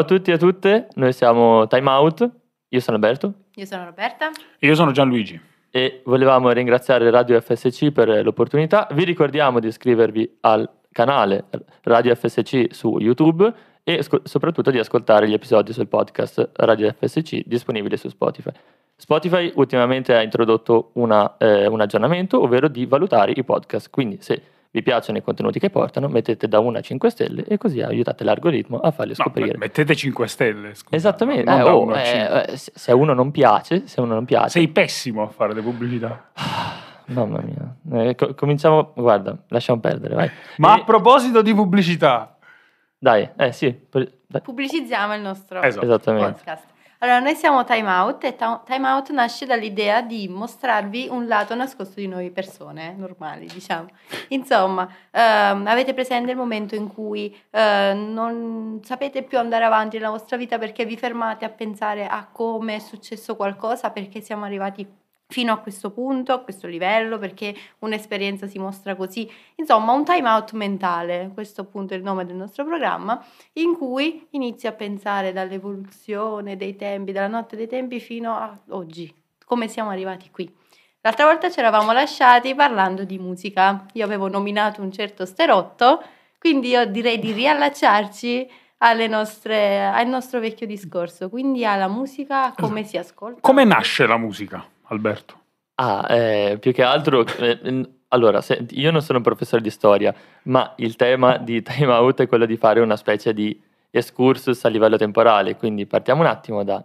Ciao a tutti e a tutte, noi siamo Time Out, io sono Alberto Io sono Roberta. E io sono Gianluigi. e volevamo ringraziare Radio FSC per l'opportunità. Vi ricordiamo di iscrivervi al canale Radio FSC su YouTube e sco- soprattutto di ascoltare gli episodi sul podcast Radio FSC disponibile su Spotify. Spotify ultimamente ha introdotto una, eh, un aggiornamento, ovvero di valutare i podcast, quindi se vi piacciono i contenuti che portano mettete da 1 a 5 stelle e così aiutate l'algoritmo a farli No, scoprire. mettete 5 stelle. scusate, Esattamente, eh, oh, uno a eh, eh, se a uno non piace, se uno non piace, Sei pessimo a fare le pubblicità. mamma mia, Eh, co- cominciamo, guarda, lasciamo perdere, vai. Ma E- a proposito di pubblicità, Dai, eh sì, dai, Pubblicizziamo il nostro Esatto. esattamente. podcast. Allora, noi siamo Time Out e Time Out nasce dall'idea di mostrarvi un lato nascosto di noi persone normali, diciamo. Insomma, ehm, avete presente il momento in cui eh, non sapete più andare avanti nella vostra vita perché vi fermate a pensare a come è successo qualcosa, perché siamo arrivati fino a questo punto, a questo livello, perché un'esperienza si mostra così. Insomma, un time out mentale, questo appunto è il nome del nostro programma, in cui inizi a pensare dall'evoluzione dei tempi, dalla notte dei tempi fino a oggi, come siamo arrivati qui. L'altra volta ci eravamo lasciati parlando di musica. Io avevo nominato un certo sterotto, quindi io direi di riallacciarci nostre, al nostro vecchio discorso, quindi alla musica, come si ascolta. come nasce la musica, Alberto? Ah, eh, più che altro, eh, n- allora, se- io non sono un professore di storia, ma il tema di Time Out è quello di fare una specie di excursus a livello temporale, quindi partiamo un attimo da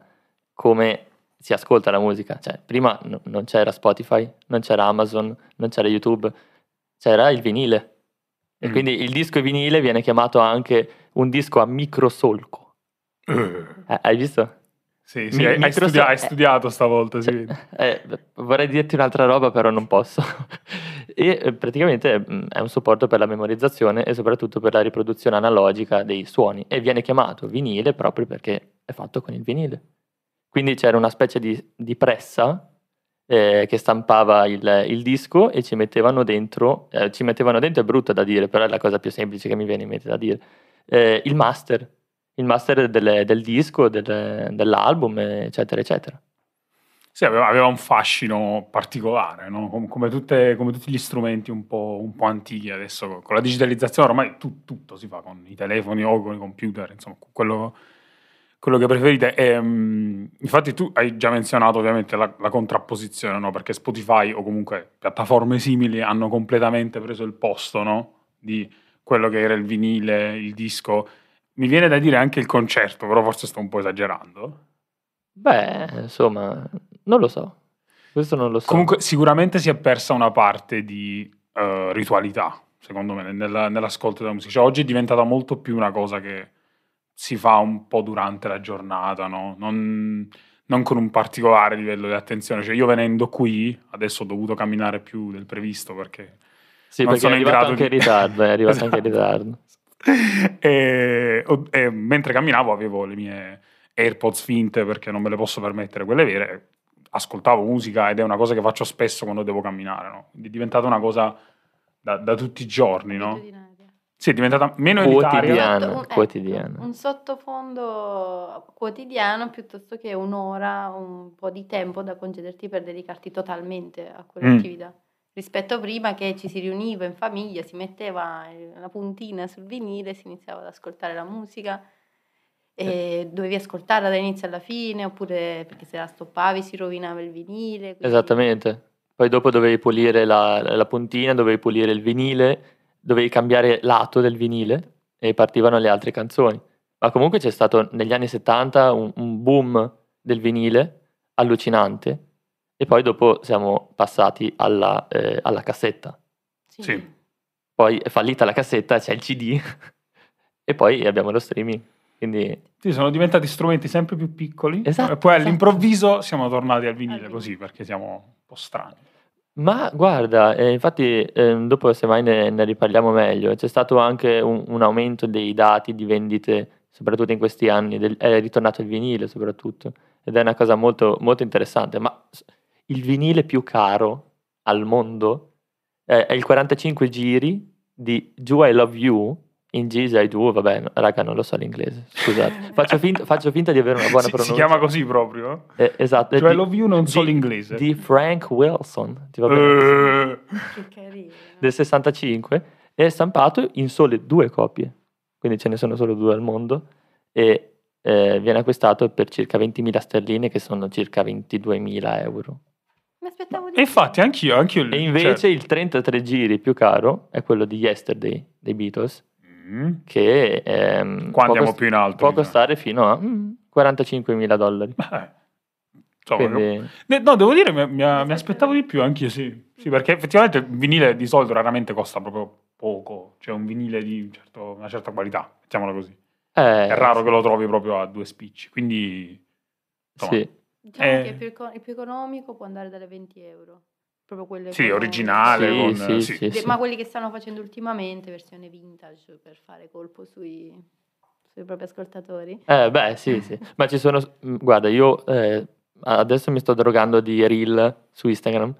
come si ascolta la musica. Cioè, prima no- non c'era Spotify, non c'era Amazon, non c'era YouTube, c'era il vinile. E Mm. quindi il disco vinile viene chiamato anche un disco a microsolco. Eh, Eh, hai visto? Sì, sì, Mi- hai, studia- hai studiato stavolta, si Cioè, eh, vorrei dirti un'altra roba, però non posso. e eh, praticamente mh, è un supporto per la memorizzazione e soprattutto per la riproduzione analogica dei suoni. E viene chiamato vinile proprio perché è fatto con il vinile. Quindi c'era una specie di, di pressa eh, che stampava il, il disco e ci mettevano dentro, eh, ci mettevano dentro è brutto da dire, però è la cosa più semplice che mi viene in mente da dire, il master, il master del, del disco, del- dell'album, eccetera, eccetera. Sì, aveva, aveva un fascino particolare, no? Com- come, tutte- come tutti gli strumenti un po', un po' antichi adesso, con la digitalizzazione ormai tu- tutto si fa con i telefoni o con i computer, insomma, quello, quello che preferite. Ehm, infatti tu hai già menzionato ovviamente la, la contrapposizione, no? perché Spotify o comunque piattaforme simili hanno completamente preso il posto no? di quello che era il vinile, il disco. Mi viene da dire anche il concerto, però forse sto un po' esagerando. Beh, insomma, non lo so. Questo non lo so. Comunque, sicuramente si è persa una parte di eh, ritualità, secondo me, nella- nell'ascolto della musica. Cioè, oggi è diventata molto più una cosa che si fa un po' durante la giornata, no? Non, non con un particolare livello di attenzione. Cioè, io venendo qui, adesso ho dovuto camminare più del previsto perché sì, non perché è sono in arrivato grado anche in di- ritardo, è arrivato anche in Esatto. ritardo. e, e mentre camminavo avevo le mie AirPods finte perché non me le posso permettere quelle vere. Ascoltavo musica ed è una cosa che faccio spesso quando devo camminare, no? Quindi è diventata una cosa da, da tutti i giorni, no? Sì, è diventata meno. Quotidiana. Un- ecco, quotidiana. Un sottofondo quotidiano piuttosto che un'ora, un po' di tempo da concederti per dedicarti totalmente a quell'attività. Rispetto a prima che ci si riuniva in famiglia, si metteva la puntina sul vinile, si iniziava ad ascoltare la musica e dovevi ascoltarla dall'inizio alla fine oppure perché se la stoppavi si rovinava il vinile. quindi- Esattamente. Poi dopo dovevi pulire la, la puntina, dovevi pulire il vinile, dovevi cambiare lato del vinile e partivano le altre canzoni. Ma comunque c'è stato negli anni 70 un, un boom del vinile allucinante e poi dopo siamo passati alla, eh, alla cassetta. Sì. Sì. Poi è fallita la cassetta, c'è il CD e poi abbiamo lo streaming. Quindi Sì, sono diventati strumenti sempre più piccoli. Esatto, e poi esatto. all'improvviso siamo tornati al vinile così perché siamo un po' strani. Ma guarda, eh, infatti eh, dopo semmai ne, ne riparliamo meglio, c'è stato anche un, un aumento dei dati di vendite, soprattutto in questi anni, del- è ritornato il vinile soprattutto, ed è una cosa molto, molto interessante, ma il vinile più caro al mondo eh, è il 45 giri di Do I Love You In G's I do, vabbè, no, raga, non lo so l'inglese, scusate. Faccio finta, faccio finta di avere una buona Si, pronuncia. si chiama così proprio? Eh, esatto. Cioè di- Love You non so di- l'inglese. Di Frank Wilson, ti va bene? Eh, Che carino. del 65, è stampato in sole due copie, quindi ce ne sono solo due al mondo, e eh, viene acquistato per circa 20.000 sterline, che sono circa 22.000 euro. Mi aspettavo di infatti anch'io, anch'io E invece il 33 giri più caro è quello di Yesterday dei Beatles, cioè, mm, che ehm, qua andiamo cost- più in alto. può costare fino a mm, 45.000 dollari. Eh, insomma, Quindi, Ne- No, devo dire, mi, mi- mi aspettavo di più anche io, sì. Sì, perché effettivamente il vinile di solito raramente costa proprio poco, cioè un vinile di un certo- una certa qualità, mettiamola così. eh, È raro che lo trovi proprio a due spicci, quindi... insomma, Sì, Diciamo Eh. che il più, il più economico può andare dalle 20 euro. Proprio quelle Sì, economiche. originale, Sì, con... sì, sì. Ma quelli che stanno facendo ultimamente, versione vintage, per fare colpo sui, sui propri ascoltatori. Eh, beh, sì, sì. Ma ci sono... mm, Guarda, io eh, adesso mi sto drogando di reel su Instagram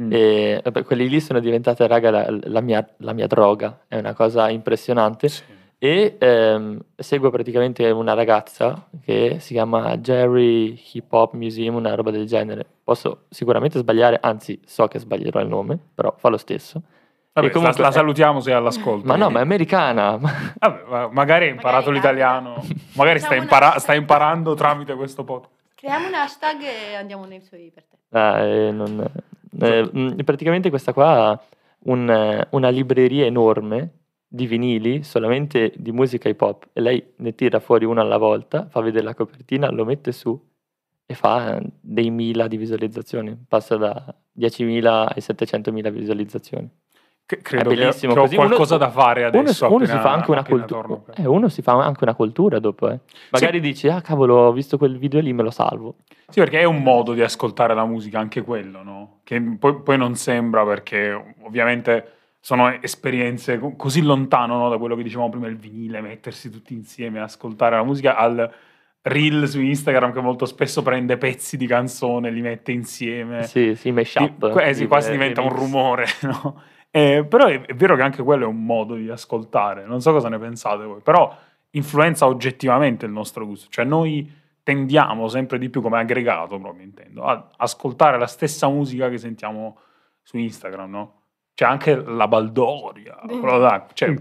Mm. e vabbè, quelli lì sono diventate, raga, la, la mia, la mia droga. È una cosa impressionante. Sì. E ehm, seguo praticamente una ragazza che si chiama Jerry Hip Hop Museum, una roba del genere. Posso sicuramente sbagliare, anzi so che sbaglierò il nome, però fa lo stesso. Vabbè, E comunque- la, la salutiamo se è all'ascolto. Ma no, ma è americana. Vabbè, ma magari hai imparato Magari l'italiano, magari stai, Facciamo impara- stai imparando tramite questo podcast. Creiamo un hashtag e andiamo nei suoi per te. Ah, eh, non- eh, praticamente questa qua ha un, una libreria enorme di vinili solamente di musica hip hop e lei ne tira fuori uno alla volta, fa vedere la copertina, lo mette su e fa dei mila di visualizzazioni, passa da 10.000 ai 700.000 visualizzazioni. Credo che, bellissimo che ho così. Uno- qualcosa da fare Uno, adesso. uno si appena- fa anche una cultura, torno. eh, uno si fa anche una cultura dopo, eh. Magari dici, ah cavolo, ho visto quel video lì, me lo salvo. Sì, perché è un modo di ascoltare la musica, anche quello, no? Che poi, poi non sembra perché ovviamente sono esperienze co- così lontano no, da quello che dicevamo prima, il vinile, mettersi tutti insieme a ascoltare la musica, al reel su Instagram che molto spesso prende pezzi di canzone, li mette insieme. Sì, sì, mashup. Di- eh sì, quasi eh, diventa un rumore, no? Eh, però è, è vero che anche quello è un modo di ascoltare, non so cosa ne pensate voi, però influenza oggettivamente il nostro gusto, cioè noi tendiamo sempre di più come aggregato proprio intendo, a ascoltare la stessa musica che sentiamo su Instagram, no? C'è anche la baldoria, quello là, cioè,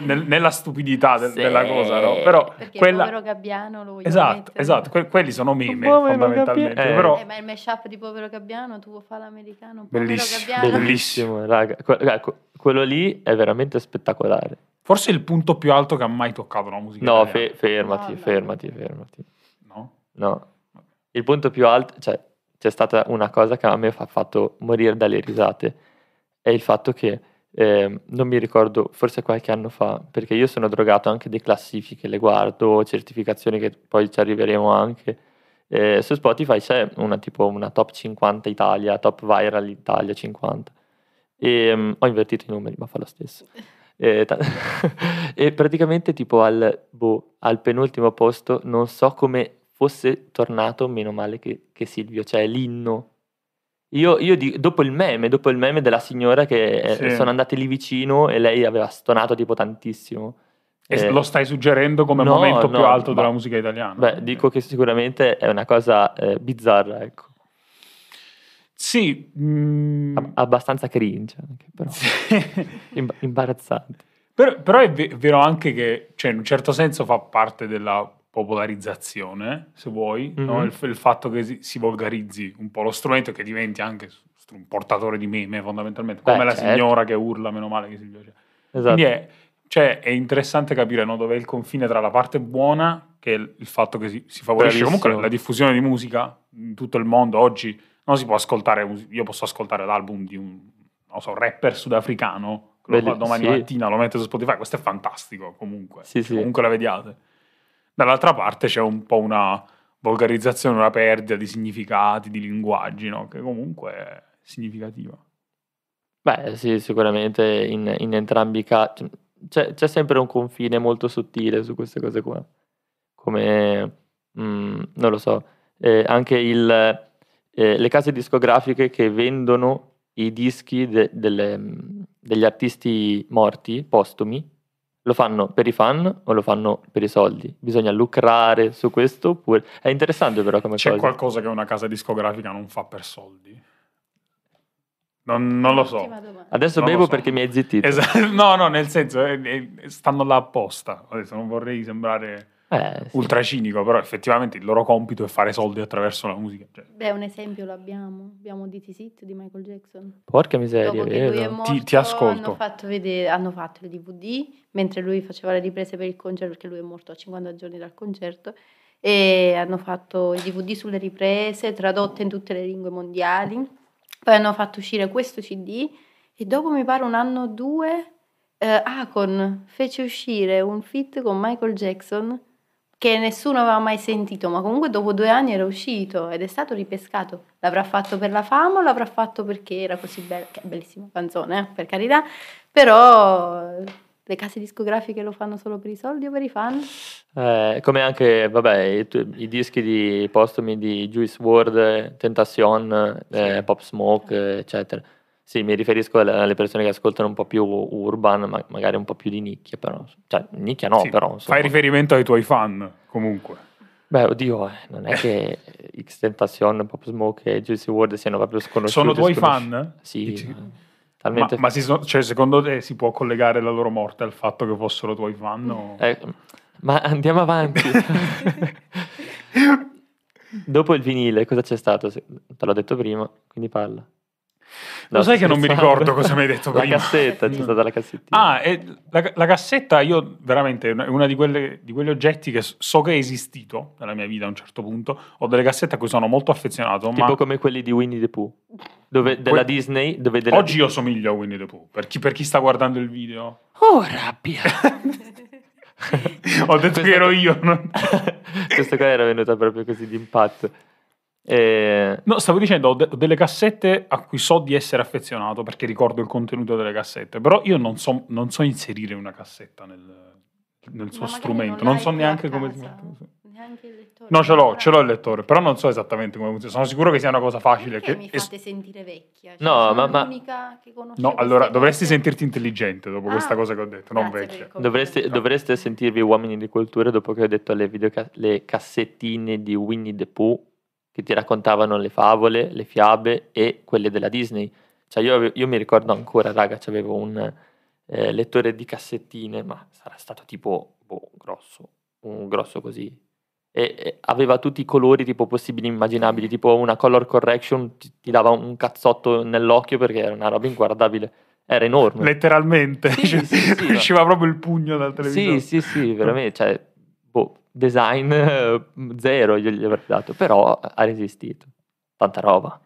nel- nella stupidità del- Sì. della cosa, no? Però Perché quella... il povero gabbiano lo voglio Esatto, esatto, que- quelli sono meme Povero fondamentalmente. Eh. però Eh, ma il mashup di povero gabbiano, tu fa l'americano, povero Bellissimo, gabbiano. bellissimo. raga. Que- raga, que- quello lì è veramente spettacolare. forse il punto più alto che ha mai toccato la musica No, fe- fermati, No, no. fermati, fermati. No? No. Il punto più alto, cioè, c'è stata una cosa che a me ha fatto morire dalle risate, è il fatto che, ehm, non mi ricordo, forse qualche anno fa, perché io sono drogato anche di classifiche, le guardo, certificazioni che poi ci arriveremo anche. Eh, su Spotify c'è una tipo una top 50 Italia, top viral Italia 50. E, mm, ho invertito i numeri, ma fa lo stesso. E, ta- e praticamente tipo al, boh, al penultimo posto non so come fosse tornato, meno male che, che Silvio, cioè l'inno. Io, io di- dopo il meme, dopo il meme della signora che eh, Sì. sono andate lì vicino e lei aveva stonato tipo tantissimo. E Eh, lo stai suggerendo come no, momento più no, alto ma- della musica italiana? Beh, dico che sicuramente è una cosa eh, bizzarra, ecco. Sì. mm, Ab- abbastanza cringe anche, però. sì. Imba- imbarazzante. però, però è ve- vero anche che, cioè, in un certo senso fa parte della popolarizzazione, se vuoi, no? Mhm. il, il fatto che si, si volgarizzi un po' lo strumento e che diventi anche un portatore di meme fondamentalmente, come Beh, la certo. signora che urla, meno male che Silvio c'è. Esatto. Quindi è, cioè, è interessante capire no, dov'è il confine tra la parte buona, che è il, fatto che si, si favorisce comunque la diffusione di musica in tutto il mondo. Oggi non si può ascoltare, io posso ascoltare l'album di un non so, rapper sudafricano, lo Belli- domani sì. mattina, lo mette su Spotify, questo è fantastico comunque, Sì, sì. comunque la vediate. Dall'altra parte c'è un po' una volgarizzazione, una perdita di significati, di linguaggi, no? che comunque è significativa. Beh, sì, sicuramente in, in entrambi i casi c'è, c'è sempre un confine molto sottile su queste cose qua. Come, mm, non lo so, eh, anche il, eh, le case discografiche che vendono i dischi de- delle, mm, degli artisti morti, postumi, Lo fanno per i fan o lo fanno per i soldi? Bisogna lucrare su questo oppure... È interessante però come C'è cosa. qualcosa che una casa discografica non fa per soldi? Non, non lo so. Adesso Non bevo so. perché mi hai zittito. Esatto. No, no, nel senso, eh, eh, stanno là apposta. Adesso non vorrei sembrare Eh, sì. ultra cinico, però effettivamente il loro compito è fare soldi attraverso la musica. Cioè, Beh, un esempio l'abbiamo. Abbiamo This Is It di Michael Jackson. Porca miseria, Dopo che lui è vero? morto, Ti- ti ascolto. Hanno fatto, vedere, hanno fatto il DVD mentre lui faceva le riprese per il concerto, perché lui è morto a 50 giorni dal concerto. E hanno fatto il DVD sulle riprese, tradotte in tutte le lingue mondiali. Poi hanno fatto uscire questo CD e dopo mi pare un anno o due eh, Akon fece uscire un feat con Michael Jackson che nessuno aveva mai sentito, ma comunque dopo due anni era uscito ed è stato ripescato. L'avrà fatto per la fama o l'avrà fatto perché era così bella? Che bellissima canzone, eh, per carità, però eh, le case discografiche lo fanno solo per i soldi o per i fan? Eh, come anche, vabbè, i, i dischi di postumi di Juice WRLD, Tentacion, eh. Pop Smoke, eccetera. Sì, mi riferisco alle, persone che ascoltano un po' più urban, ma magari un po' più di nicchia, però. Cioè, nicchia no, sì, però. insomma. fai riferimento ai tuoi fan, comunque. Beh, oddio, eh, non è che X Tentacion, Pop Smoke e Juice WRLD siano proprio sconosciuti. Sono tuoi fan? Sì, Dici- ma- Ma, talmente... ma si so- cioè, secondo te si può collegare la loro morte al fatto che fossero tuoi fan? O... Eh, ma andiamo avanti. Dopo il vinile, cosa c'è stato? Te l'ho detto prima, quindi parla. Lo sai che non mi ricordo cosa mi hai detto la prima. cassetta, c'è stata la cassettina. Ah, la, la cassetta io veramente è una di, di quegli oggetti che so che è esistito nella mia vita a un certo punto. Ho delle cassette a cui sono molto affezionato, tipo ma come quelli di Winnie the Pooh. Dove, della Que- Disney, dove della oggi io somiglio a Winnie the Pooh. Per chi, per chi sta guardando il video, Oh, rabbia! ho detto Questa- che ero io. Questa qua era venuta proprio così d'impatto. E... No, stavo dicendo, ho, de- ho delle cassette a cui so di essere affezionato perché ricordo il contenuto delle cassette, però io non so, non so inserire una cassetta nel, nel suo strumento, non non so neanche come. Neanche il lettore. No, ce l'ho, ce l'ho il lettore, però non so esattamente come funziona. Sono sicuro che sia una cosa facile. Perché Che mi es- fate sentire vecchia? Cioè, No, ma- ma- l'unica che conosce No, allora dovresti cose. sentirti intelligente dopo Ah, questa cosa che ho detto, non vecchia. Dovreste, dovreste sentirvi uomini di cultura dopo che ho detto le, videoca- le cassettine di Winnie the Pooh che ti raccontavano le favole, le fiabe e quelle della Disney. Cioè io, io mi ricordo ancora, raga, avevo un eh, lettore di cassettine, ma sarà stato tipo boh, grosso, un grosso così. E, e aveva tutti i colori tipo possibili e immaginabili, tipo una color correction ti, ti dava un cazzotto nell'occhio perché era una roba inguardabile. Era enorme. Letteralmente, Sì, cioè, sì, sì, usciva proprio il pugno dal televisore. Sì, sì, sì, veramente, cioè, design eh, zero gli avrei dato, però ha resistito. Tanta roba.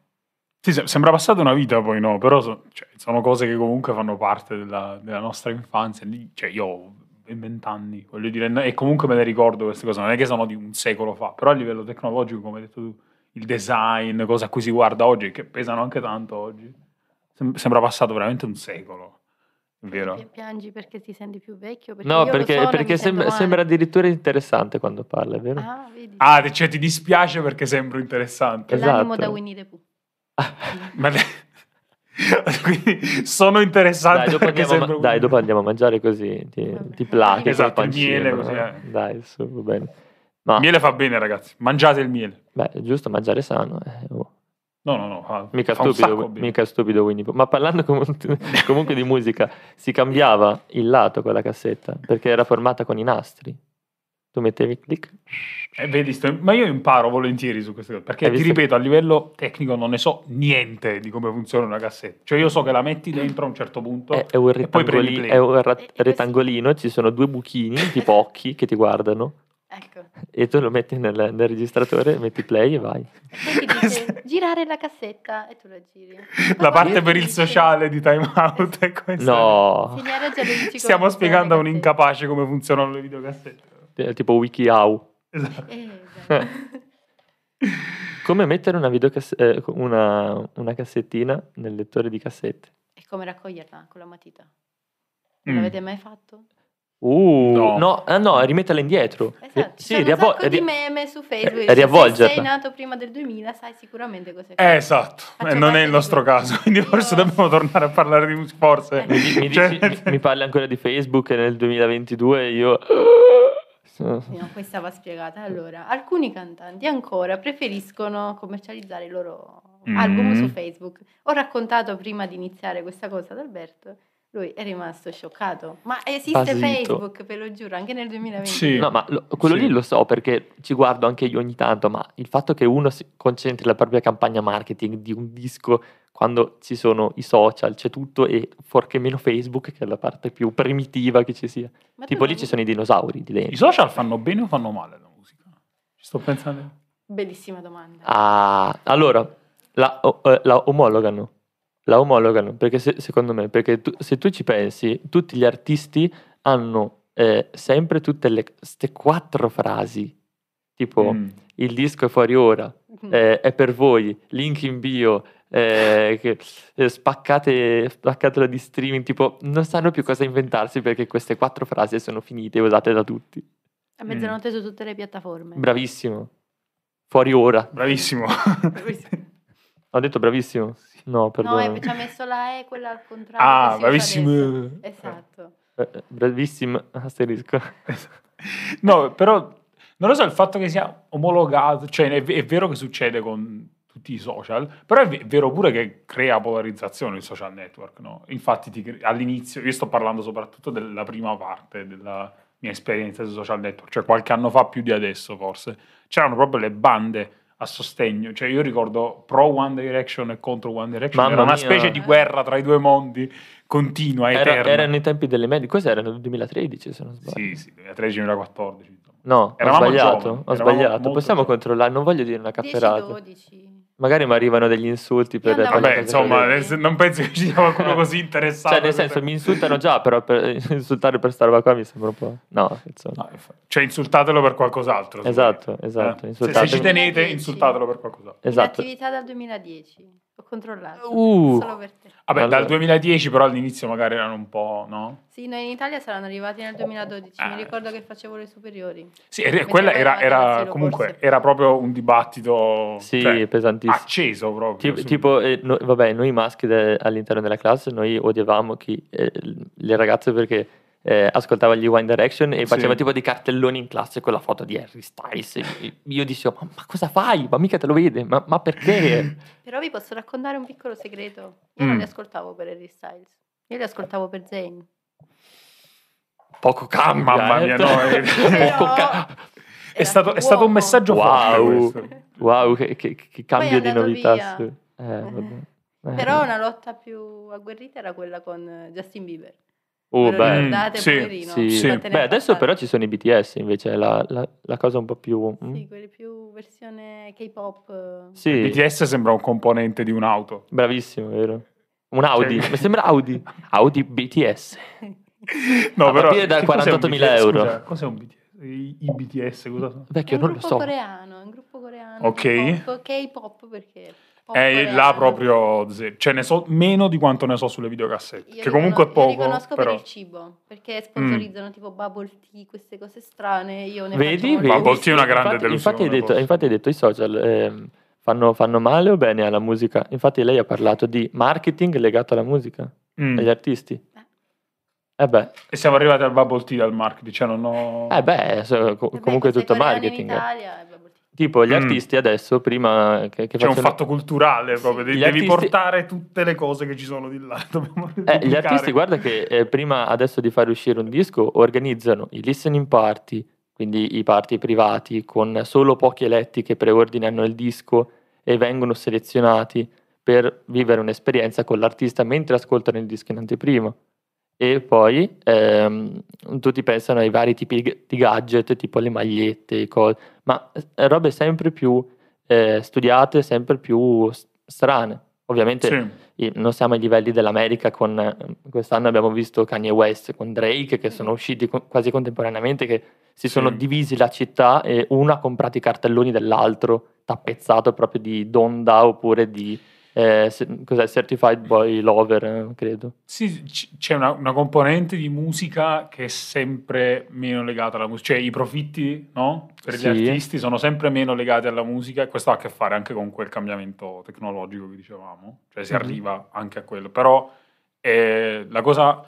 Sì, se- sembra passata una vita poi no, però so- cioè, sono cose che comunque fanno parte della, della nostra infanzia. Cioè, io ho 20 anni, voglio dire, e comunque me le ricordo queste cose, non è che sono di un secolo fa, però a livello tecnologico, come hai detto tu, il design, cose a cui si guarda oggi, che pesano anche tanto oggi, sem- sembra passato veramente un secolo, vero? Pi- Piangi perché ti senti più vecchio? Perché No, perché, sono perché sembra, sembra addirittura interessante quando parla, vero? Ah, vedi. Ah, cioè ti dispiace perché sembro interessante. L'animo esatto. da Winnie the Pooh. Ma le- Quindi sono interessante Dai dopo, perché andiamo, a ma- sembro... dai, dopo andiamo a mangiare così ti, Vabbè. ti plachi Esatto, il miele così, eh. Dai, su, va bene. Ma, Miele fa bene ragazzi, mangiate il miele. beh, è giusto mangiare sano. eh, oh. No, no, no, fa, Mica fa stupido, mica stupido Winnie Pooh. Ma parlando comunque, comunque di musica, si cambiava il lato con la cassetta perché era formata con i nastri. Tu mettevi clic. Eh, vedi, sto- ma io imparo volentieri su queste cose, perché ti ripeto, a livello tecnico non ne so niente di come funziona una cassetta. Cioè io so che la metti dentro a un certo punto È, è un, e poi prendi rettangoli- play. è un ra- e questo- rettangolino, ci sono due buchini, tipo occhi, che ti guardano. Ecco. E tu lo metti nel, nel registratore, metti play e vai. E poi ti dice girare la cassetta e tu la giri. La parte per il sociale di Time Out è questa. No, Stiamo spiegando a un incapace come funzionano le videocassette. è tipo WikiHow. Esatto. Eh, esatto. Come mettere una, videocass- eh, una, una cassettina nel lettore di cassette? e come raccoglierla con la matita? Mm. L'avete mai fatto? Uh, No. no, ah, no, rimetterla indietro. Esatto, Eh, sì, un sacco di meme su Facebook. e Se riavvolgerla. sei nato prima del 2000 sai sicuramente cos'è. Eh, esatto, e non è il nostro quello. caso, quindi forse Io- dobbiamo tornare a parlare di musica, forse. Eh, Mi, mi Cioè- dici- mi- mi parli ancora di Facebook e nel 2022 io... No, questa va spiegata. Allora, alcuni cantanti ancora preferiscono commercializzare i loro Mm. album su Facebook. Ho raccontato prima di iniziare questa cosa ad Alberto. Lui è rimasto scioccato. Ma esiste Basito. Facebook, ve lo giuro, anche nel 2020. Sì. No, ma lo- quello Sì. lì lo so perché ci guardo anche io ogni tanto, ma il fatto che uno si concentri la propria campagna marketing di un disco quando ci sono i social, c'è tutto e forché meno Facebook, che è la parte più primitiva che ci sia. Ma Tipo lì non- ci sono i dinosauri di I dentro. social fanno bene o fanno male la musica? Ci sto pensando. Bellissima domanda. Ah, allora, la, eh, la omologano. La omologano, perché se- secondo me, perché tu- se tu ci pensi, tutti gli artisti hanno eh, sempre tutte le, queste quattro frasi, tipo Mm. il disco è fuori ora, Mm. eh, è per voi, link in bio, eh, che- eh, spaccate, spaccatelo di streaming, tipo non sanno più cosa inventarsi perché queste quattro frasi sono finite e usate da tutti. A mezzanotte su tutte le piattaforme. Bravissimo. Fuori ora. Bravissimo. Ho detto bravissimo? No, No, perdono. e ci ha messo la E, quella al contrario. ah, bravissimo. adesso. Esatto. Eh, eh, bravissimo, asterisco. No, però non lo so, il fatto che sia omologato, cioè è, è vero che succede con tutti i social, però è, ve- vero pure che crea polarizzazione il social network, no? Infatti ti cre- all'inizio, io sto parlando soprattutto della prima parte della mia esperienza sui social network, cioè qualche anno fa più di adesso forse, c'erano proprio le bande a sostegno, cioè io ricordo pro One Direction e contro One Direction, Mamma era una mia. specie di guerra tra i due mondi continua, Era- eterna. erano i tempi delle medie. Cos'era nel 2013 se non sbaglio? Sì, sì, 2013-2014. insomma. No, Eravamo ho sbagliato. giovani, ho eravamo sbagliato. Possiamo giovani. controllare, non voglio dire una cafferata. 10-12. Magari mi arrivano degli insulti per, per Vabbè, cose insomma, sen- non penso che ci sia qualcuno così interessato. Cioè, nel senso, queste- mi insultano già, però per insultare per sta roba qua mi sembra un po'. No, insomma. No, cioè, insultatelo per qualcos'altro. Esatto, esatto, Eh, Se, se ci tenete, 2010. insultatelo per qualcos'altro. Esatto. Attività dal 2010. Ho controllato. Uh. Solo per te. Vabbè, Allora. dal 2010 però all'inizio magari erano un po', no? Sì, noi in Italia saranno arrivati nel 2012. Mi Eh. ricordo che facevo le superiori. Sì, e- Mentre quella era, era comunque forse. era proprio un dibattito Sì, cioè, pesantissimo. acceso proprio. Tipo, tipo, eh, no- vabbè, noi maschi de- all'interno della classe, noi odiavamo chi, eh, le ragazze perché eh, ascoltava gli One Direction e Sì. faceva tipo dei cartelloni in classe con la foto di Harry Styles. E io dicevo, ma, ma cosa fai? Ma mica te lo vede, ma, ma perché? Però vi posso raccontare un piccolo segreto. Io non Mm. li ascoltavo per Harry Styles. Io li ascoltavo per Zayn. Poco cambia. Mamma eh. mia, no, eh. Poco ca- È stato, è stato un messaggio Wow, wow, che, che- che cambio è di novità. sì. Eh, vabbè. Eh. Però una lotta più agguerrita era quella con eh, Justin Bieber. Oh, beh, ricordate, sì, sì. Sì. Beh, adesso però ci sono i BTS invece, è la, la- la cosa un po' più... mm? Sì, quelli più versione K-pop. Sì, BTS sembra un componente di un'auto. bravissimo, vero? Un Audi, Cioè- mi sembra Audi. Audi BTS. No, A però, partire da che cos'è un 48.000 BTS? euro. Scusa, cos'è un BTS? I, i BTS, cosa sono? Vecchio, un non lo gruppo so. coreano, è un gruppo coreano. Ok. K-pop, K-pop perché... È là proprio, ze- cioè ne so meno di quanto ne so sulle videocassette, Io che comunque è io poco, li conosco però. per il cibo, perché sponsorizzano tipo bubble tea, queste cose strane. Io ne Vedi? Vedi? Bubble tea è una grande infatti, delusione, Infatti hai, detto, infatti hai detto i social ehm, fanno, fanno male o bene alla musica? Infatti lei ha parlato di marketing legato alla musica, Mm. agli artisti. Eh beh, E siamo arrivati al bubble tea dal marketing, cioè non ho... eh beh, so- co- Vabbè, comunque è tutto marketing. In Italia. Tipo gli Mm. artisti adesso, prima che, che C'è un fatto culturale proprio, devi artisti- portare tutte le cose che ci sono di là. Eh, gli artisti, guarda che eh, prima adesso di fare uscire un disco, organizzano i listening party, quindi i party privati con solo pochi eletti che preordinano il disco e vengono selezionati per vivere un'esperienza con l'artista mentre ascoltano il disco in anteprima. E poi ehm, tutti pensano ai vari tipi di gadget, tipo le magliette, cose, ma eh, robe sempre più eh, studiate, sempre più strane. Ovviamente Sì. non siamo ai livelli dell'America con eh, quest'anno abbiamo visto Kanye West con Drake che sono usciti quasi contemporaneamente che si Sì. sono divisi la città e uno ha comprato i cartelloni dell'altro tappezzato proprio di Donda oppure di eh, cos'è, Certified Boy Lover, eh, credo. Sì, c'è una, una componente di musica che è sempre meno legata alla musica, cioè i profitti no? per gli Sì. artisti sono sempre meno legati alla musica e questo ha a che fare anche con quel cambiamento tecnologico che dicevamo, cioè si Mhm. arriva anche a quello, però eh, la cosa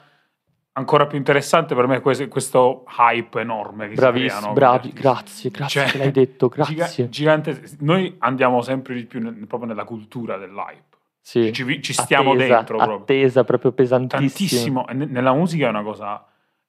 ancora più interessante per me questo, questo hype enorme che si con gli bravi, artisti. grazie, grazie Cioè, l'hai detto, grazie. gigante, noi andiamo sempre di più nel- proprio nella cultura dell'hype, Sì. ci, ci stiamo Attesa, dentro proprio Attesa proprio pesantissimo. tantissimo. Ne- nella musica è una cosa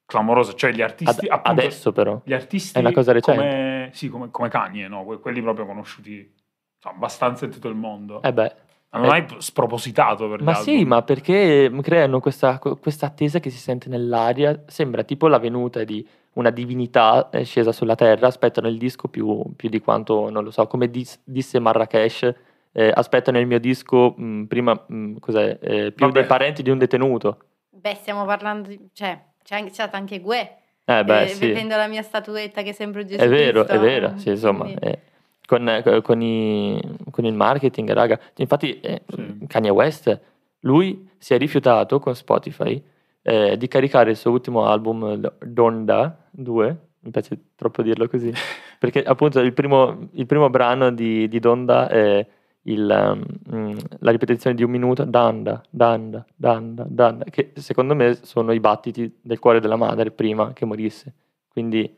clamorosa. Cioè, gli artisti. Ad- appunto, adesso però. Gli artisti. È una cosa recente. Come, sì, come, come Kanye, no? Que- Quelli proprio conosciuti abbastanza in tutto il mondo. Eh beh. Ma non hai spropositato per Ma sì, ma perché creano questa, questa attesa che si sente nell'aria? Sembra tipo la venuta di una divinità eh, scesa sulla terra, aspettano il disco più, più di quanto, non lo so, come dis- disse Marrakesh, eh, aspettano il mio disco mh, prima, mh, cos'è, eh, più Vabbè. dei parenti di un detenuto. Beh, stiamo parlando di... cioè, c'è anche, c'è stato anche Gue, Eh beh, eh, sì. vedendo la mia statuetta che sembra Gesù È vero, Cristo. è vero, sì, insomma, Quindi- eh, con, eh, con i- con il marketing, raga. Infatti, eh, Sì. Kanye West, lui si è rifiutato con Spotify eh, di caricare il suo ultimo album, Donda 2, mi piace troppo dirlo così, perché appunto il primo, il primo brano di, di Donda è il, um, la ripetizione di un minuto, Danda, Danda, Danda, Danda, che secondo me sono i battiti del cuore della madre prima che morisse. Quindi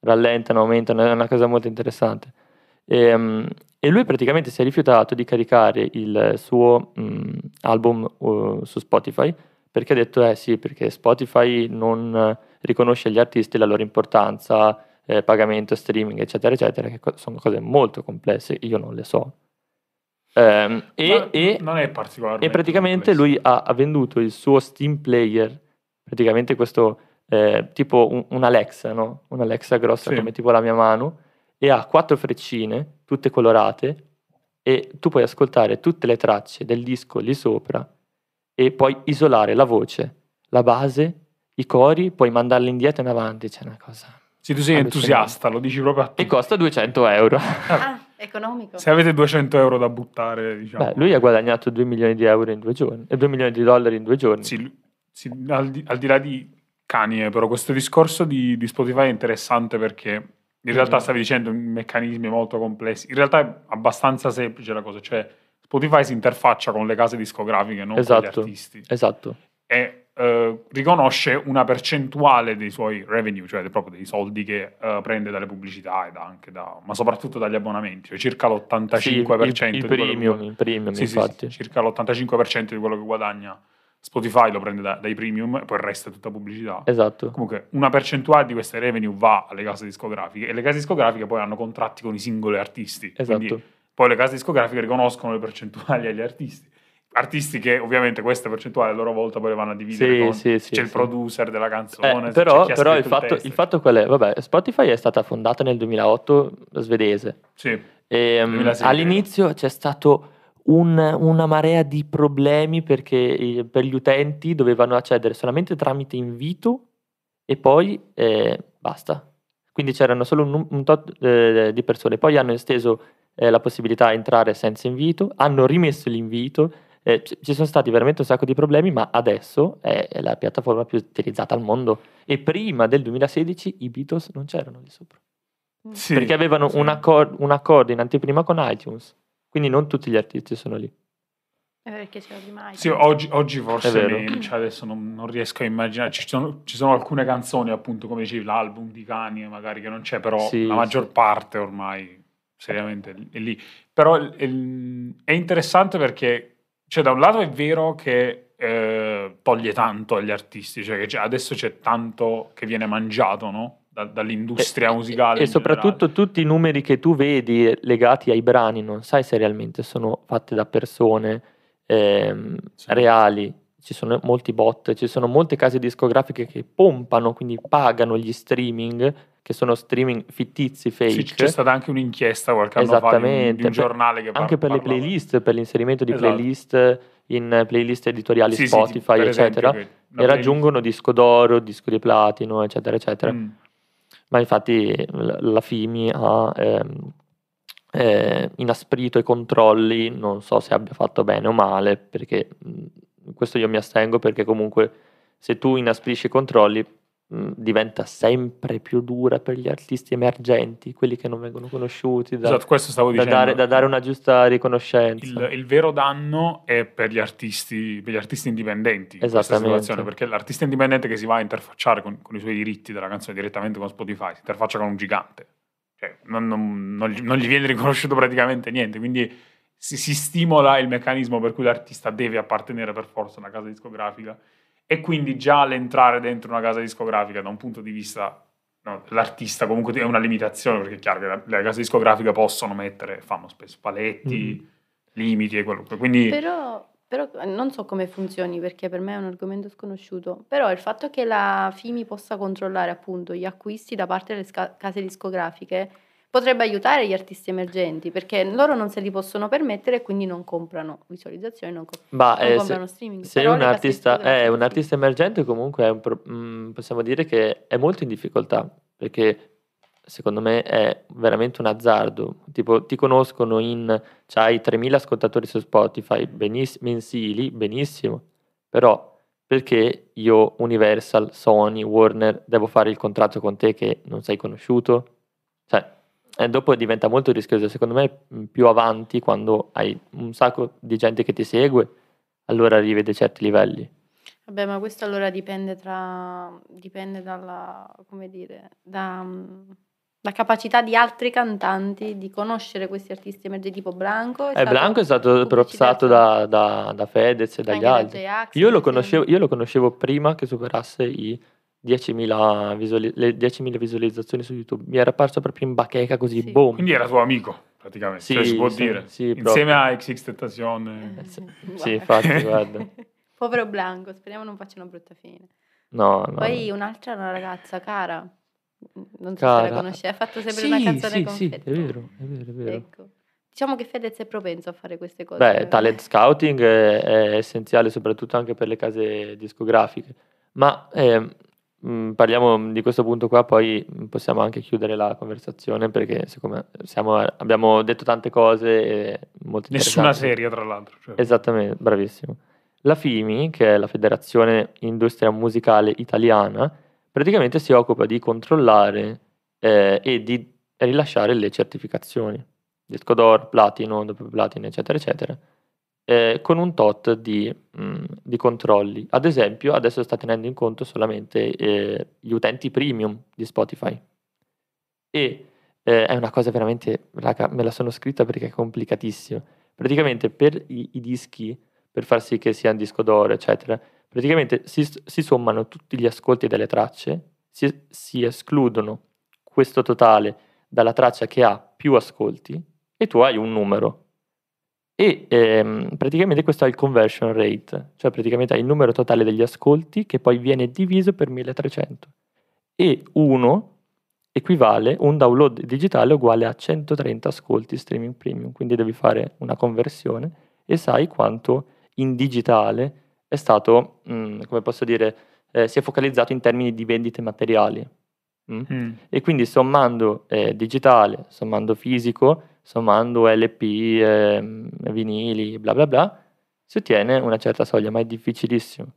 rallentano, aumentano, è una cosa molto interessante. E, mm, e lui praticamente si è rifiutato di caricare il suo mm, album uh, su Spotify perché ha detto eh sì, perché Spotify non riconosce agli artisti la loro importanza, eh, pagamento, streaming, eccetera, eccetera, che co- sono cose molto complesse, io non le so. Ehm, e, e- non è particolarmente. e praticamente complesso. lui ha, ha venduto il suo Steam Player, praticamente questo eh, tipo un, un Alexa, no? Un Alexa grossa Sì. come tipo la mia mano, e ha quattro freccine, tutte colorate, e tu puoi ascoltare tutte le tracce del disco lì sopra e poi isolare la voce, la base, i cori, puoi mandarli indietro e in avanti, c'è una cosa. Se tu sei entusiasta, lo dici proprio a tutti. E costa 200 euro. Ah, economico. Se avete 200 euro da buttare, diciamo. Beh, lui ha guadagnato 2 milioni di euro in due giorni, e 2 milioni di dollari in due giorni. Sì, sì, al, di, al di là di Kanye, però questo discorso di, di Spotify è interessante perché in realtà stavi dicendo meccanismi molto complessi. In realtà è abbastanza semplice la cosa, cioè Spotify si interfaccia con le case discografiche, non con Esatto. gli artisti. Esatto. E eh, riconosce una percentuale dei suoi revenue, cioè proprio dei soldi che eh, prende dalle pubblicità da, ma soprattutto dagli abbonamenti, cioè circa l'85% Sì, il, il che premium, guad- il premium sì, sì, sì, infatti. circa l'85% di quello che guadagna Spotify lo prende da- dai premium e poi il resto è tutta pubblicità. Esatto. Comunque una percentuale di queste revenue va alle case discografiche e le case discografiche poi hanno contratti con i singoli artisti. Esatto. Quindi poi le case discografiche riconoscono le percentuali agli artisti. Artisti che ovviamente queste percentuali a loro volta poi le vanno a dividere Sì, con... sì, sì, c'è il producer della Eh, canzone, però chi ha però il, fatto, il fatto qual è? Vabbè, Spotify è stata fondata nel 2008 svedese. Sì, E, mm, 2006, all'inizio c'è stato un- una marea di problemi perché eh, per gli utenti dovevano accedere solamente tramite invito e poi eh, basta. Quindi c'erano solo un, un tot eh, di persone. Poi hanno esteso eh, la possibilità di entrare senza invito, hanno rimesso l'invito. eh, ci ci sono stati veramente un sacco di problemi, ma adesso è è la piattaforma più utilizzata al mondo. E prima del 2016 i Beatles non c'erano lì sopra Sì, perché avevano sì. un, accordo, un accordo in anteprima con iTunes, quindi non tutti gli artisti sono lì. Eh, perché c'era prima Sì, oggi, oggi forse È meno, cioè adesso non, non riesco a immaginare, ci sono, ci sono alcune canzoni appunto come dicevi l'album di Kanye magari che non c'è, però Sì, la maggior sì. parte ormai seriamente è lì. Però il- è interessante perché cioè, da un lato è vero che eh, toglie tanto agli artisti, cioè che c'è- adesso c'è tanto che viene mangiato no? Da- dall'industria E- musicale. E, soprattutto tutti i numeri che tu vedi legati ai brani, non sai se realmente sono fatti da persone ehm, Sì. reali. Ci sono molti bot, ci sono molte case discografiche che pompano, quindi pagano gli streaming, che sono streaming fittizi, fake. Sì, c'è stata anche un'inchiesta qualche anno fa di di un giornale che par- anche per le parlava- playlist, per l'inserimento di Esatto. playlist in playlist editoriali Sì, sì, Spotify, esempio, eccetera, la e raggiungono disco d'oro, disco di platino, eccetera, eccetera. Mm. Ma infatti la FIMI ha, ehm, eh, inasprito i controlli, non so se abbia fatto bene o male, perché questo io mi astengo perché comunque se tu inasprisci i controlli diventa sempre più dura per gli artisti emergenti, quelli che non vengono conosciuti, da, Esatto, da dare, da dare una giusta riconoscenza. il, il vero danno è per gli artisti, per gli artisti indipendenti Esattamente. situazione, perché l'artista indipendente che si va a interfacciare con, con i suoi diritti della canzone direttamente con Spotify si interfaccia con un gigante, cioè, non, non- non gli, non gli viene riconosciuto praticamente niente, quindi si, si stimola il meccanismo per cui l'artista deve appartenere per forza a una casa discografica e quindi già l'entrare dentro una casa discografica da un punto di vista no, l'artista comunque è una limitazione perché è chiaro che la- le case discografiche possono mettere, fanno spesso paletti, limiti e quello. Quindi Però, però non so come funzioni perché per me è un argomento sconosciuto. Però il fatto che la FIMI possa controllare appunto gli acquisti da parte delle sca- case discografiche potrebbe aiutare gli artisti emergenti perché loro non se li possono permettere e quindi non comprano visualizzazioni, non, co- Ma non eh, se, comprano streaming. se un artista discografiche è un artista emergente comunque pro- mm, possiamo dire che è molto in difficoltà perché secondo me è veramente un azzardo. Tipo ti conoscono in c'hai 3000 ascoltatori su Spotify beniss- mensili, benissimo. Però perché io Universal, Sony, Warner devo fare il contratto con te che non sei conosciuto? E dopo diventa molto rischioso. Secondo me mh, più avanti, quando hai un sacco di gente che ti segue, allora arrivi a certi livelli. Vabbè, ma questo allora dipende tra dipende dalla come dire, da mm, la capacità di altri cantanti di conoscere questi artisti emergenti tipo Blanco. Eh, Blanco è stato propsato da, da, da Fedez e dagli altri. Io lo, conoscevo, io lo conoscevo prima che superasse i 10.000, visuali- le 10.000 visualizzazioni su YouTube. Mi era apparso proprio in bacheca così, Sì. boom. Quindi era tuo amico, praticamente, Sì, cioè, si può sì, dire. sì, Insieme proprio. a XX Tentacion. Eh, sì. Sì, infatti, guarda. Povero Blanco, speriamo non faccia una brutta fine. No, no. Poi un'altra è una ragazza, Cara. Non so se Cara. la conosci, ha fatto sempre Sì, una canzone sì, con sì, Fedez. è vero, è vero, è vero. Ecco. Diciamo che Fedez è propenso a fare queste cose. Beh, talent scouting è, è essenziale soprattutto anche per le case discografiche. Ma ehm, mh, parliamo di questo punto qua, poi mh, possiamo anche chiudere la conversazione perché siccome siamo- abbiamo detto tante cose e molto Nessuna serie, tra l'altro. cioè. Esattamente, bravissimo. La FIMI, che è la Federazione Industria Musicale Italiana, praticamente si occupa di controllare eh, e di rilasciare le certificazioni, disco d'oro, platino, doppio platino, eccetera, eccetera, eh, con un tot di, mh, di controlli. Ad esempio, adesso sta tenendo in conto solamente eh, gli utenti premium di Spotify. E eh, è una cosa veramente, raga, me la sono scritta perché è complicatissima. Praticamente per i, i dischi, per far sì che sia un disco d'oro, eccetera, praticamente si, si sommano tutti gli ascolti delle tracce, si, si escludono questo totale dalla traccia che ha più ascolti e tu hai un numero. E ehm, praticamente questo è il conversion rate, cioè praticamente hai il numero totale degli ascolti che poi viene diviso per 1300. E 1 equivale, un download digitale uguale a 130 ascolti streaming premium, quindi devi fare una conversione e sai quanto in digitale è stato, mm, come posso dire, eh, si è focalizzato in termini di vendite materiali. mm? Mm. E quindi sommando eh, digitale, sommando fisico, sommando LP, ehm, vinili, bla bla bla, si ottiene una certa soglia, ma è difficilissimo.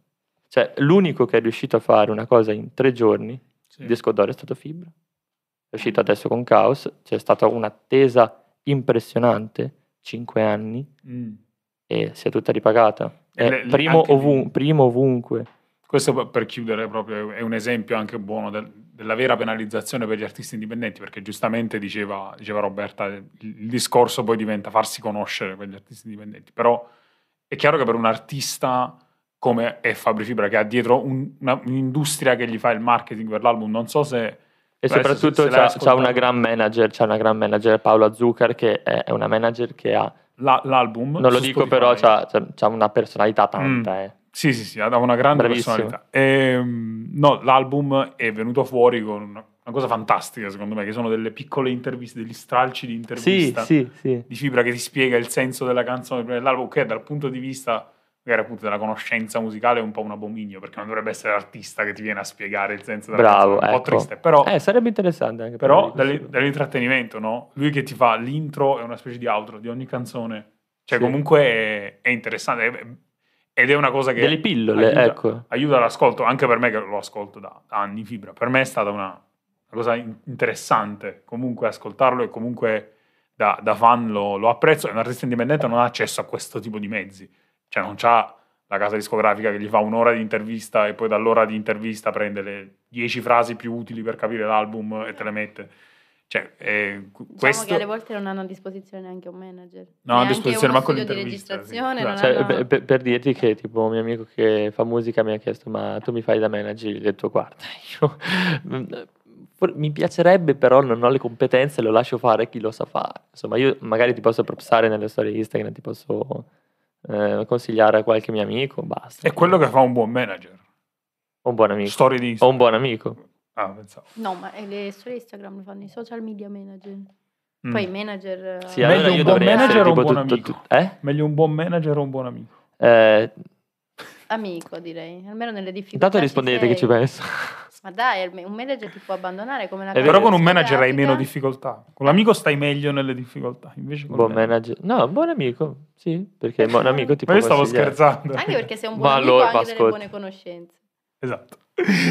Cioè, l'unico che è riuscito a fare una cosa in tre giorni, Sì. il disco d'oro è stato Fibra. È uscito adesso con Chaos, c'è stata un'attesa impressionante, 5 anni, Mm. e si è tutta ripagata. È Le- primo, ovun- primo ovunque. Questo per chiudere proprio è un esempio anche buono del- della vera penalizzazione per gli artisti indipendenti, perché giustamente diceva, diceva Roberta, il, il discorso poi diventa farsi conoscere per gli artisti indipendenti, però è chiaro che per un artista come è Fabri Fibra, che ha dietro un- una- un'industria che gli fa il marketing per l'album, non so se... E soprattutto ascoltato- una gran manager, c'ha una gran manager Paola Zucker che è, una manager che ha, la- l'album... non lo dico Spotify- però, c'ha, una personalità tanta. eh. Sì, sì, sì, ha una grande Bravissimo. personalità. Ehm, no, l'album è venuto fuori con una, una cosa fantastica, secondo me, che sono delle piccole interviste, degli stralci di Sì, intervista sì, sì. di Fibra che ti spiega il senso della canzone dell'album, che dal punto di vista magari appunto della conoscenza musicale è un po' un abominio, perché non dovrebbe essere l'artista che ti viene a spiegare il senso della Bravo, canzone, un po' ecco. triste, però, Eh, sarebbe interessante anche per però sì. dall'intrattenimento, no? Lui che ti fa l'intro e una specie di outro di ogni canzone, cioè Sì. comunque è, è interessante è- ed è una cosa che Delle pillole, aiuta, ecco. aiuta l'ascolto, anche per me che lo ascolto da, anni fibra, per me è stata una, una cosa in- interessante comunque ascoltarlo e comunque da, da fan lo, lo apprezzo e un artista indipendente non ha accesso a questo tipo di mezzi, cioè non c'ha la casa discografica che gli fa un'ora di intervista e poi dall'ora di intervista prende le dieci frasi più utili per capire l'album e te le mette. Cioè, eh, Diciamo questo... che alle volte non hanno a disposizione neanche un manager. No, a disposizione studio di l'intervista, sì. registrazione, Esatto. Cioè, hanno- per, per- per dirti che tipo un mio amico che fa musica mi ha chiesto ma tu mi fai da manager? Gli ho detto guarda, io, for- mi piacerebbe però non ho le competenze, lo lascio fare chi lo sa fare. Insomma io magari ti posso propsare nelle storie Instagram, ti posso eh, consigliare a qualche mio amico, basta. È quello che fa un buon manager. Un buon amico. Storie di Instagram. un buon amico. Ah, pensavo. No, ma eh, le storie Instagram le fanno i social media manager. Mm. Poi i manager... eh, Sì, Meglio allora un io buon manager o un buon tutto- amico? tutto- eh? Meglio un buon manager o un buon amico? Eh, Amico, direi. Almeno nelle difficoltà intanto rispondete che ci penso. Ma dai, un manager ti può abbandonare come una. Però con un manager hai meno difficoltà. Con l'amico stai meglio nelle difficoltà. Invece con buon manager. No, buon amico. Sì, perché buon amico ti Ma può io stavo scherzando. Anche perché sei un buon Ma amico allora, hai ma delle buone conoscenze. Esatto.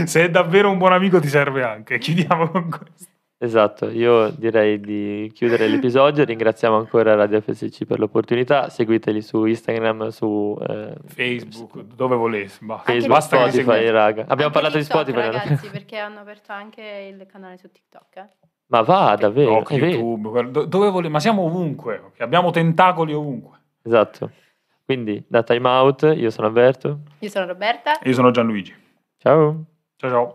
Se è davvero un buon amico ti serve anche. Chiudiamo con questo. Esatto, io direi di chiudere l'episodio. Ringraziamo ancora Radio FSC per l'opportunità. Seguiteli su Instagram, su eh, Facebook, dove volessi. Basta, Anche Facebook, Basta Spotify, raga. Abbiamo Anche parlato TikTok, di Spotify. ragazzi, perché hanno aperto anche il canale su TikTok. eh. Ma va, davvero. TikTok. YouTube, dove vole- ma siamo ovunque. Abbiamo tentacoli ovunque. Esatto. Quindi da Time Out, io sono Alberto. Io sono Roberta. Io sono Gianluigi. Ciao. Ciao ciao.